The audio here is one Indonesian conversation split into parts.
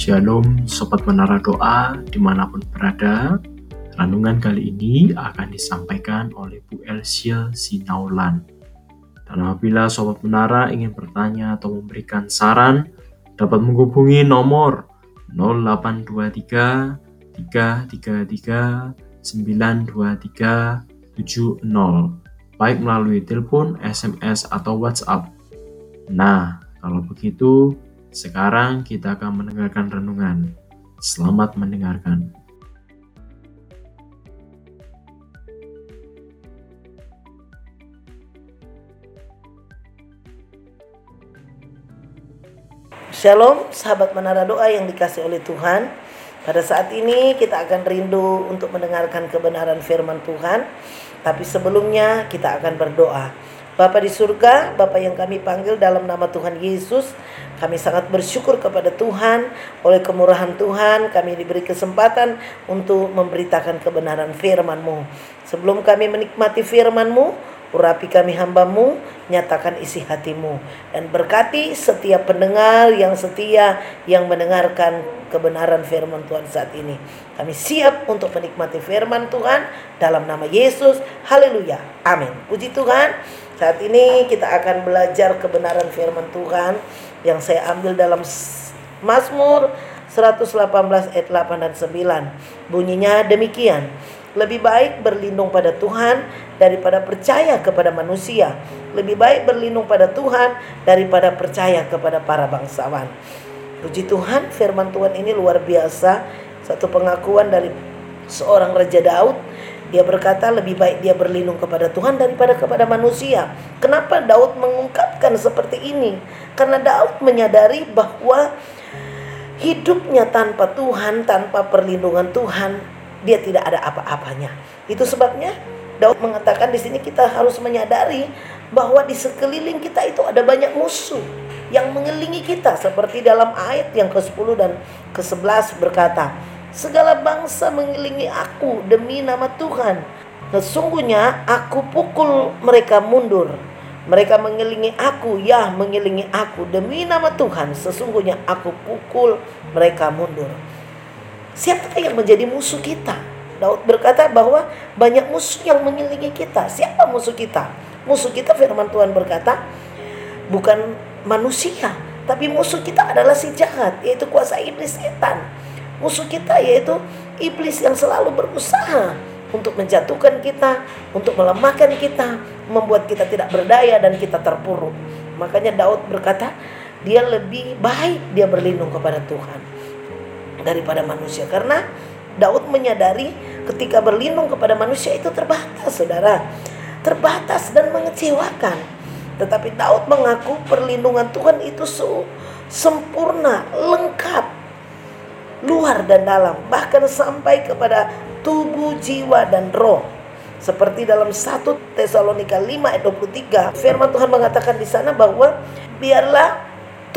Shalom Sobat Menara Doa di mana pun berada. Renungan kali ini akan disampaikan oleh Bu Elsia Sinaulan. Dan apabila Sobat Menara ingin bertanya atau memberikan saran Dapat menghubungi nomor 0823 333 923 70 Baik melalui telepon, SMS, atau WhatsApp. Nah, kalau begitu sekarang kita akan mendengarkan renungan. Selamat mendengarkan. Shalom, sahabat menara doa yang dikasih oleh Tuhan. Pada saat ini kita akan rindu untuk mendengarkan kebenaran firman Tuhan. Tapi sebelumnya kita akan berdoa. Bapa di surga, Bapa yang kami panggil dalam nama Tuhan Yesus, kami sangat bersyukur kepada Tuhan oleh kemurahan Tuhan kami diberi kesempatan untuk memberitakan kebenaran firman-Mu. Sebelum kami menikmati firman-Mu, urapi kami hambamu, nyatakan isi hatimu. Dan berkati setiap pendengar yang setia yang mendengarkan kebenaran firman Tuhan saat ini. Kami siap untuk menikmati firman Tuhan dalam nama Yesus. Haleluya. Amin. Puji Tuhan. Saat ini kita akan belajar kebenaran firman Tuhan yang saya ambil dalam Mazmur 118 ayat 8 dan 9. Bunyinya demikian. Lebih baik berlindung pada Tuhan daripada percaya kepada manusia. Lebih baik berlindung pada Tuhan daripada percaya kepada para bangsawan. Puji Tuhan, firman Tuhan ini luar biasa. Satu pengakuan dari seorang Raja Daud dia berkata lebih baik dia berlindung kepada Tuhan daripada kepada manusia. Kenapa Daud mengungkapkan seperti ini? Karena Daud menyadari bahwa hidupnya tanpa Tuhan, tanpa perlindungan Tuhan, dia tidak ada apa-apanya. Itu sebabnya Daud mengatakan di sini kita harus menyadari bahwa di sekeliling kita itu ada banyak musuh yang mengelilingi kita seperti dalam ayat yang ke-10 dan ke-11 berkata, Segala bangsa mengelilingi aku demi nama Tuhan. Sesungguhnya aku pukul mereka mundur. Mereka mengelilingi aku, ya mengelilingi aku demi nama Tuhan. Sesungguhnya aku pukul mereka mundur. Siapa yang menjadi musuh kita? Daud berkata bahwa banyak musuh yang mengelilingi kita. Siapa musuh kita? Musuh kita firman Tuhan berkata bukan manusia, tapi musuh kita adalah si jahat, yaitu kuasa iblis setan musuh kita yaitu iblis yang selalu berusaha untuk menjatuhkan kita, untuk melemahkan kita, membuat kita tidak berdaya dan kita terpuruk. Makanya Daud berkata, dia lebih baik dia berlindung kepada Tuhan daripada manusia karena Daud menyadari ketika berlindung kepada manusia itu terbatas, Saudara. Terbatas dan mengecewakan. Tetapi Daud mengaku perlindungan Tuhan itu sempurna, lengkap luar dan dalam, bahkan sampai kepada tubuh, jiwa dan roh. Seperti dalam 1 Tesalonika 5 ayat 23, firman Tuhan mengatakan di sana bahwa biarlah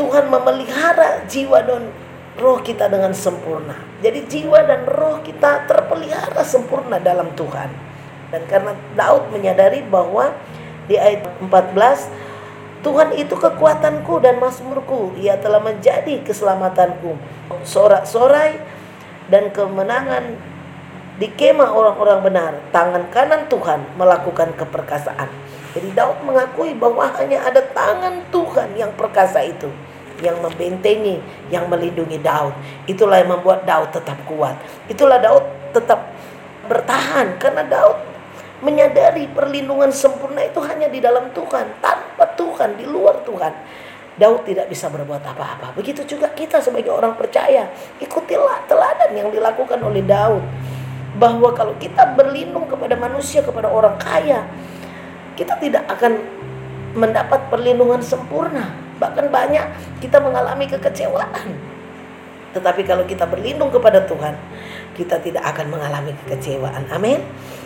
Tuhan memelihara jiwa dan roh kita dengan sempurna. Jadi jiwa dan roh kita terpelihara sempurna dalam Tuhan. Dan karena Daud menyadari bahwa di ayat 14 Tuhan itu kekuatanku dan mazmurku. Ia telah menjadi keselamatanku. Sorak-sorai dan kemenangan di kemah orang-orang benar. Tangan kanan Tuhan melakukan keperkasaan. Jadi Daud mengakui bahwa hanya ada tangan Tuhan yang perkasa itu. Yang membentengi, yang melindungi Daud. Itulah yang membuat Daud tetap kuat. Itulah Daud tetap bertahan. Karena Daud menyadari perlindungan sempurna itu hanya di dalam Tuhan. Tanpa Tuhan, di luar Tuhan. Daud tidak bisa berbuat apa-apa. Begitu juga kita sebagai orang percaya. Ikutilah teladan yang dilakukan oleh Daud. Bahwa kalau kita berlindung kepada manusia, kepada orang kaya. Kita tidak akan mendapat perlindungan sempurna. Bahkan banyak kita mengalami kekecewaan. Tetapi kalau kita berlindung kepada Tuhan, kita tidak akan mengalami kekecewaan. Amin.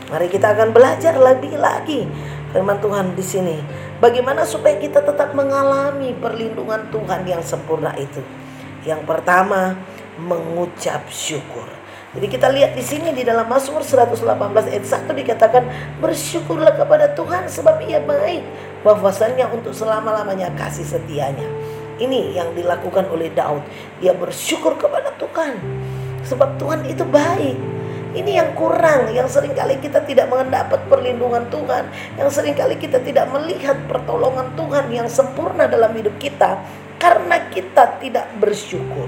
Mari kita akan belajar lebih lagi firman Tuhan di sini. Bagaimana supaya kita tetap mengalami perlindungan Tuhan yang sempurna itu? Yang pertama, mengucap syukur. Jadi kita lihat di sini di dalam Mazmur 118 ayat 1 dikatakan bersyukurlah kepada Tuhan sebab ia baik bahwasannya untuk selama-lamanya kasih setianya. Ini yang dilakukan oleh Daud. Dia bersyukur kepada Tuhan. Sebab Tuhan itu baik. Ini yang kurang, yang sering kali kita tidak mendapat perlindungan Tuhan, yang sering kali kita tidak melihat pertolongan Tuhan yang sempurna dalam hidup kita karena kita tidak bersyukur.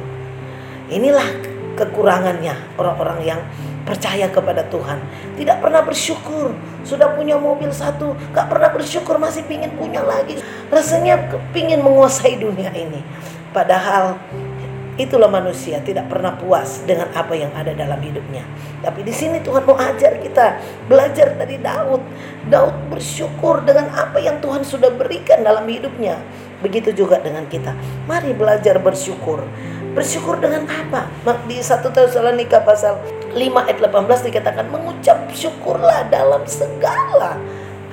Inilah kekurangannya orang-orang yang percaya kepada Tuhan. Tidak pernah bersyukur. Sudah punya mobil satu, gak pernah bersyukur, masih pingin punya lagi. Rasanya kepingin menguasai dunia ini. Padahal Itulah manusia tidak pernah puas dengan apa yang ada dalam hidupnya. Tapi di sini Tuhan mau ajar kita belajar dari Daud. Daud bersyukur dengan apa yang Tuhan sudah berikan dalam hidupnya. Begitu juga dengan kita. Mari belajar bersyukur. Bersyukur dengan apa? Di 1 Tesalonika pasal 5 ayat 18 dikatakan mengucap syukurlah dalam segala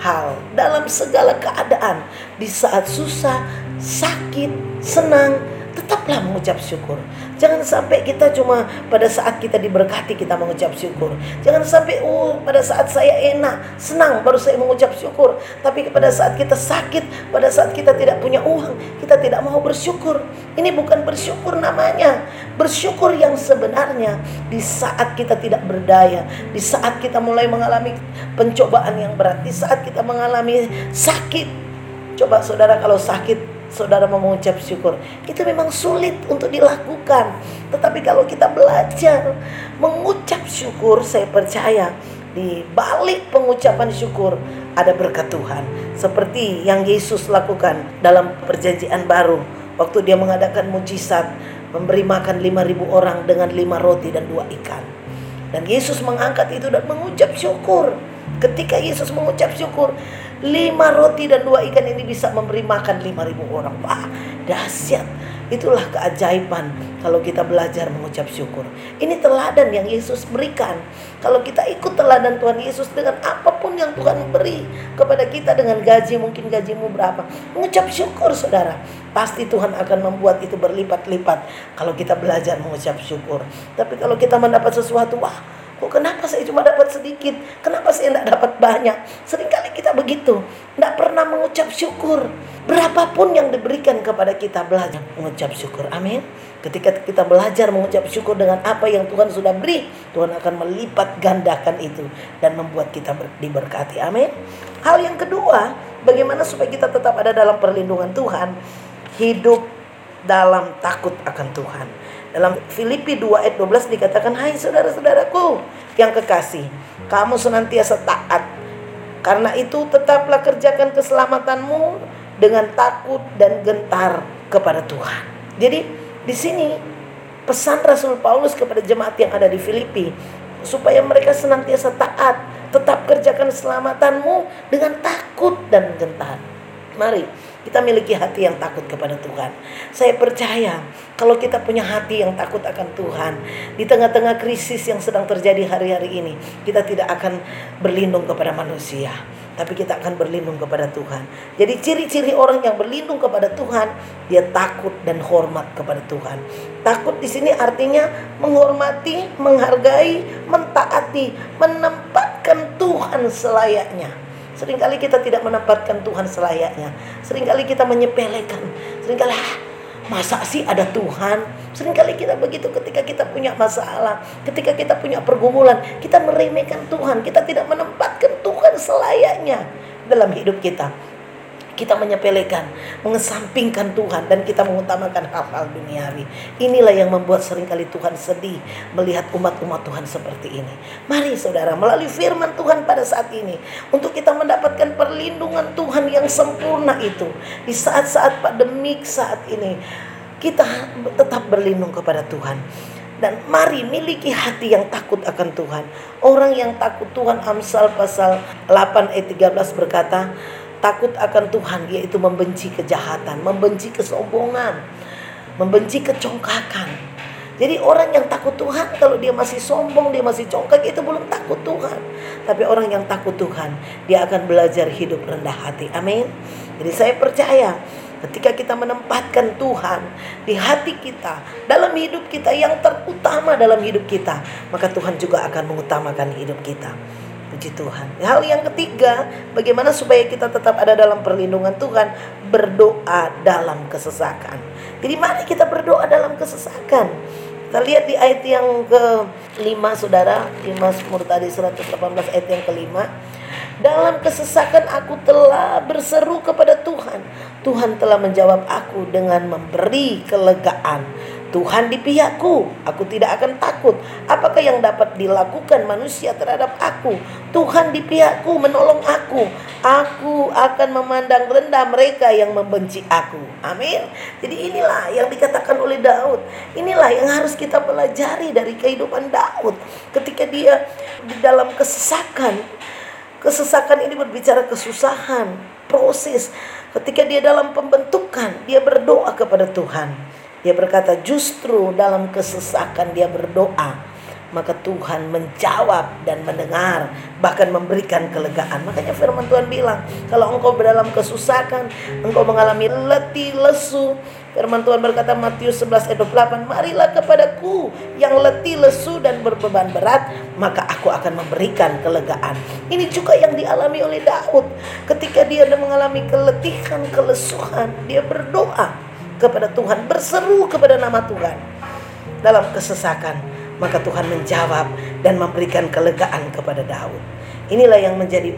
hal, dalam segala keadaan, di saat susah, sakit, senang, tetaplah mengucap syukur. Jangan sampai kita cuma pada saat kita diberkati kita mengucap syukur. Jangan sampai oh pada saat saya enak, senang baru saya mengucap syukur. Tapi pada saat kita sakit, pada saat kita tidak punya uang, kita tidak mau bersyukur. Ini bukan bersyukur namanya. Bersyukur yang sebenarnya di saat kita tidak berdaya, di saat kita mulai mengalami pencobaan yang berat, di saat kita mengalami sakit. Coba saudara kalau sakit saudara mau mengucap syukur. Itu memang sulit untuk dilakukan. Tetapi kalau kita belajar mengucap syukur, saya percaya di balik pengucapan syukur ada berkat Tuhan. Seperti yang Yesus lakukan dalam perjanjian baru. Waktu dia mengadakan mujizat, memberi makan 5000 orang dengan lima roti dan dua ikan. Dan Yesus mengangkat itu dan mengucap syukur. Ketika Yesus mengucap syukur, Lima roti dan dua ikan ini bisa memberi makan lima ribu orang. Wah, dahsyat. Itulah keajaiban kalau kita belajar mengucap syukur. Ini teladan yang Yesus berikan. Kalau kita ikut teladan Tuhan Yesus dengan apa pun yang Tuhan beri kepada kita dengan gaji, mungkin gajimu berapa. Mengucap syukur saudara. Pasti Tuhan akan membuat itu berlipat-lipat kalau kita belajar mengucap syukur. Tapi kalau kita mendapat sesuatu, wah Kok kenapa saya cuma dapat sedikit? Kenapa saya tidak dapat banyak? Seringkali kita begitu. Tidak pernah mengucap syukur. Berapapun yang diberikan kepada kita belajar mengucap syukur. Amin. Ketika kita belajar mengucap syukur dengan apa yang Tuhan sudah beri, Tuhan akan melipat gandakan itu dan membuat kita diberkati. Amin. Hal yang kedua, bagaimana supaya kita tetap ada dalam perlindungan Tuhan? Hidup dalam takut akan Tuhan. Dalam Filipi 2 ayat 12 dikatakan, Hai saudara-saudaraku yang kekasih, kamu senantiasa taat. Karena itu tetaplah kerjakan keselamatanmu dengan takut dan gentar kepada Tuhan. Jadi di sini pesan Rasul Paulus kepada jemaat yang ada di Filipi supaya mereka senantiasa taat, tetap kerjakan keselamatanmu dengan takut dan gentar. Mari kita miliki hati yang takut kepada Tuhan. Saya percaya kalau kita punya hati yang takut akan Tuhan, di tengah-tengah krisis yang sedang terjadi hari-hari ini, kita tidak akan berlindung kepada manusia, tapi kita akan berlindung kepada Tuhan. Jadi ciri-ciri orang yang berlindung kepada Tuhan, dia takut dan hormat kepada Tuhan. Takut di sini artinya menghormati, menghargai, mentaati, menempatkan Tuhan selayaknya. Seringkali kita tidak menempatkan Tuhan selayaknya. Seringkali kita menyepelekan. Seringkali ah, masa sih ada Tuhan? Seringkali kita begitu ketika kita punya masalah, ketika kita punya pergumulan, kita meremehkan Tuhan, kita tidak menempatkan Tuhan selayaknya dalam hidup kita kita menyepelekan, mengesampingkan Tuhan dan kita mengutamakan hal-hal duniawi. Inilah yang membuat sering kali Tuhan sedih melihat umat-umat Tuhan seperti ini. Mari saudara melalui firman Tuhan pada saat ini untuk kita mendapatkan perlindungan Tuhan yang sempurna itu di saat-saat pandemik saat ini kita tetap berlindung kepada Tuhan dan mari miliki hati yang takut akan Tuhan. Orang yang takut Tuhan Amsal pasal 8 ayat 13 berkata, Takut akan Tuhan yaitu membenci kejahatan, membenci kesombongan, membenci kecongkakan. Jadi orang yang takut Tuhan kalau dia masih sombong, dia masih congkak itu belum takut Tuhan. Tapi orang yang takut Tuhan, dia akan belajar hidup rendah hati. Amin. Jadi saya percaya ketika kita menempatkan Tuhan di hati kita, dalam hidup kita yang terutama dalam hidup kita, maka Tuhan juga akan mengutamakan hidup kita. Puji Tuhan. Hal yang ketiga, bagaimana supaya kita tetap ada dalam perlindungan Tuhan? Berdoa dalam kesesakan. Jadi mari kita berdoa dalam kesesakan. Kita lihat di ayat yang ke-5 Saudara, di Mazmur tadi 118 ayat yang kelima. Dalam kesesakan aku telah berseru kepada Tuhan. Tuhan telah menjawab aku dengan memberi kelegaan. Tuhan di pihakku, aku tidak akan takut. Apakah yang dapat dilakukan manusia terhadap aku? Tuhan di pihakku menolong aku. Aku akan memandang rendah mereka yang membenci aku. Amin. Jadi inilah yang dikatakan oleh Daud. Inilah yang harus kita pelajari dari kehidupan Daud ketika dia di dalam kesesakan. Kesesakan ini berbicara kesusahan, proses. Ketika dia dalam pembentukan, dia berdoa kepada Tuhan. Dia berkata justru dalam kesesakan dia berdoa maka Tuhan menjawab dan mendengar bahkan memberikan kelegaan. Makanya firman Tuhan bilang kalau engkau dalam kesusahan engkau mengalami letih lesu firman Tuhan berkata Matius 11 ayat 28 marilah kepadaku yang letih lesu dan berbeban berat maka aku akan memberikan kelegaan. Ini juga yang dialami oleh Daud. Ketika dia mengalami keletihan kelesuhan dia berdoa kepada Tuhan, berseru kepada nama Tuhan dalam kesesakan, maka Tuhan menjawab dan memberikan kelegaan kepada Daud. Inilah yang menjadi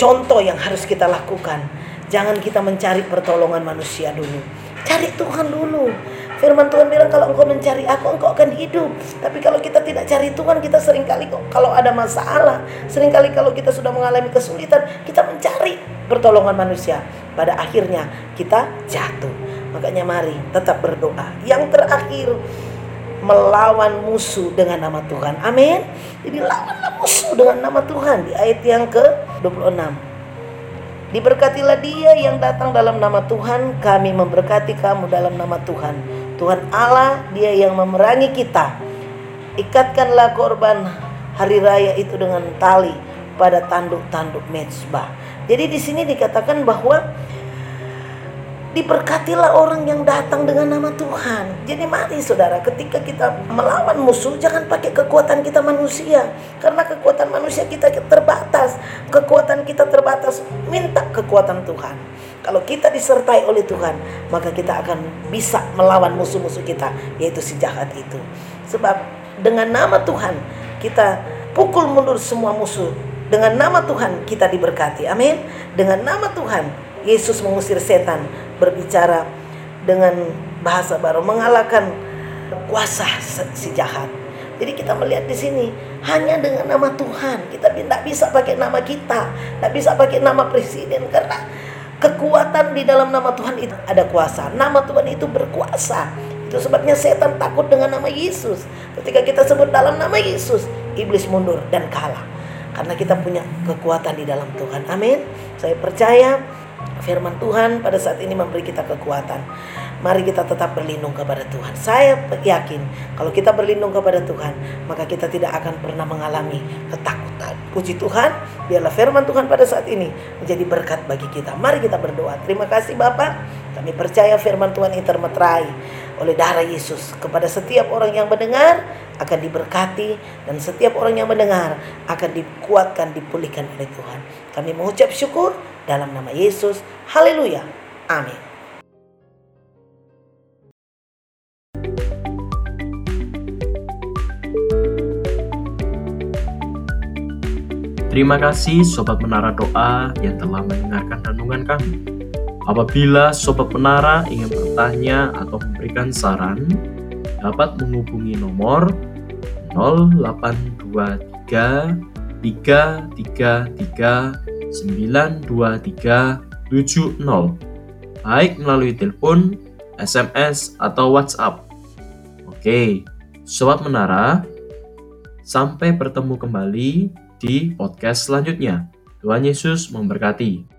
contoh yang harus kita lakukan. Jangan kita mencari pertolongan manusia dulu. Cari Tuhan dulu. Firman Tuhan bilang kalau engkau mencari aku engkau akan hidup. Tapi kalau kita tidak cari Tuhan kita sering kali kalau ada masalah, sering kali kalau kita sudah mengalami kesulitan, kita mencari pertolongan manusia. Pada akhirnya kita jatuh. Makanya mari tetap berdoa. Yang terakhir melawan musuh dengan nama Tuhan. Amin. Jadi lawanlah musuh dengan nama Tuhan di ayat yang ke-26. Diberkatilah dia yang datang dalam nama Tuhan, kami memberkati kamu dalam nama Tuhan. Tuhan Allah, dia yang memerangi kita. Ikatkanlah korban hari raya itu dengan tali pada tanduk-tanduk mezbah. Jadi di sini dikatakan bahwa Diberkatilah orang yang datang dengan nama Tuhan. Jadi mari saudara, ketika kita melawan musuh, jangan pakai kekuatan kita manusia. Karena kekuatan manusia kita terbatas. Kekuatan kita terbatas, minta kekuatan Tuhan. Kalau kita disertai oleh Tuhan, maka kita akan bisa melawan musuh-musuh kita, yaitu si jahat itu. Sebab dengan nama Tuhan, kita pukul mundur semua musuh. Dengan nama Tuhan kita diberkati. Amin. Dengan nama Tuhan Yesus mengusir setan berbicara dengan bahasa baru mengalahkan kuasa si jahat. Jadi kita melihat di sini hanya dengan nama Tuhan kita tidak bisa pakai nama kita, tidak bisa pakai nama presiden karena kekuatan di dalam nama Tuhan itu ada kuasa. Nama Tuhan itu berkuasa. Itu sebabnya setan takut dengan nama Yesus. Ketika kita sebut dalam nama Yesus, iblis mundur dan kalah. Karena kita punya kekuatan di dalam Tuhan. Amin. Saya percaya Firman Tuhan pada saat ini memberi kita kekuatan. Mari kita tetap berlindung kepada Tuhan. Saya yakin kalau kita berlindung kepada Tuhan, maka kita tidak akan pernah mengalami ketakutan. Puji Tuhan, biarlah firman Tuhan pada saat ini menjadi berkat bagi kita. Mari kita berdoa. Terima kasih Bapak. Kami percaya firman Tuhan ini termeterai oleh darah Yesus kepada setiap orang yang mendengar akan diberkati dan setiap orang yang mendengar akan dikuatkan dipulihkan oleh Tuhan. Kami mengucap syukur dalam nama Yesus. Haleluya. Amin. Terima kasih Sobat Menara Doa yang telah mendengarkan renungan kami. Apabila Sobat Menara ingin bertanya atau memberikan saran, dapat menghubungi nomor 0823 333 92370 baik melalui telepon, SMS, atau WhatsApp. Oke, Sobat Menara, sampai bertemu kembali di podcast selanjutnya. Tuhan Yesus memberkati.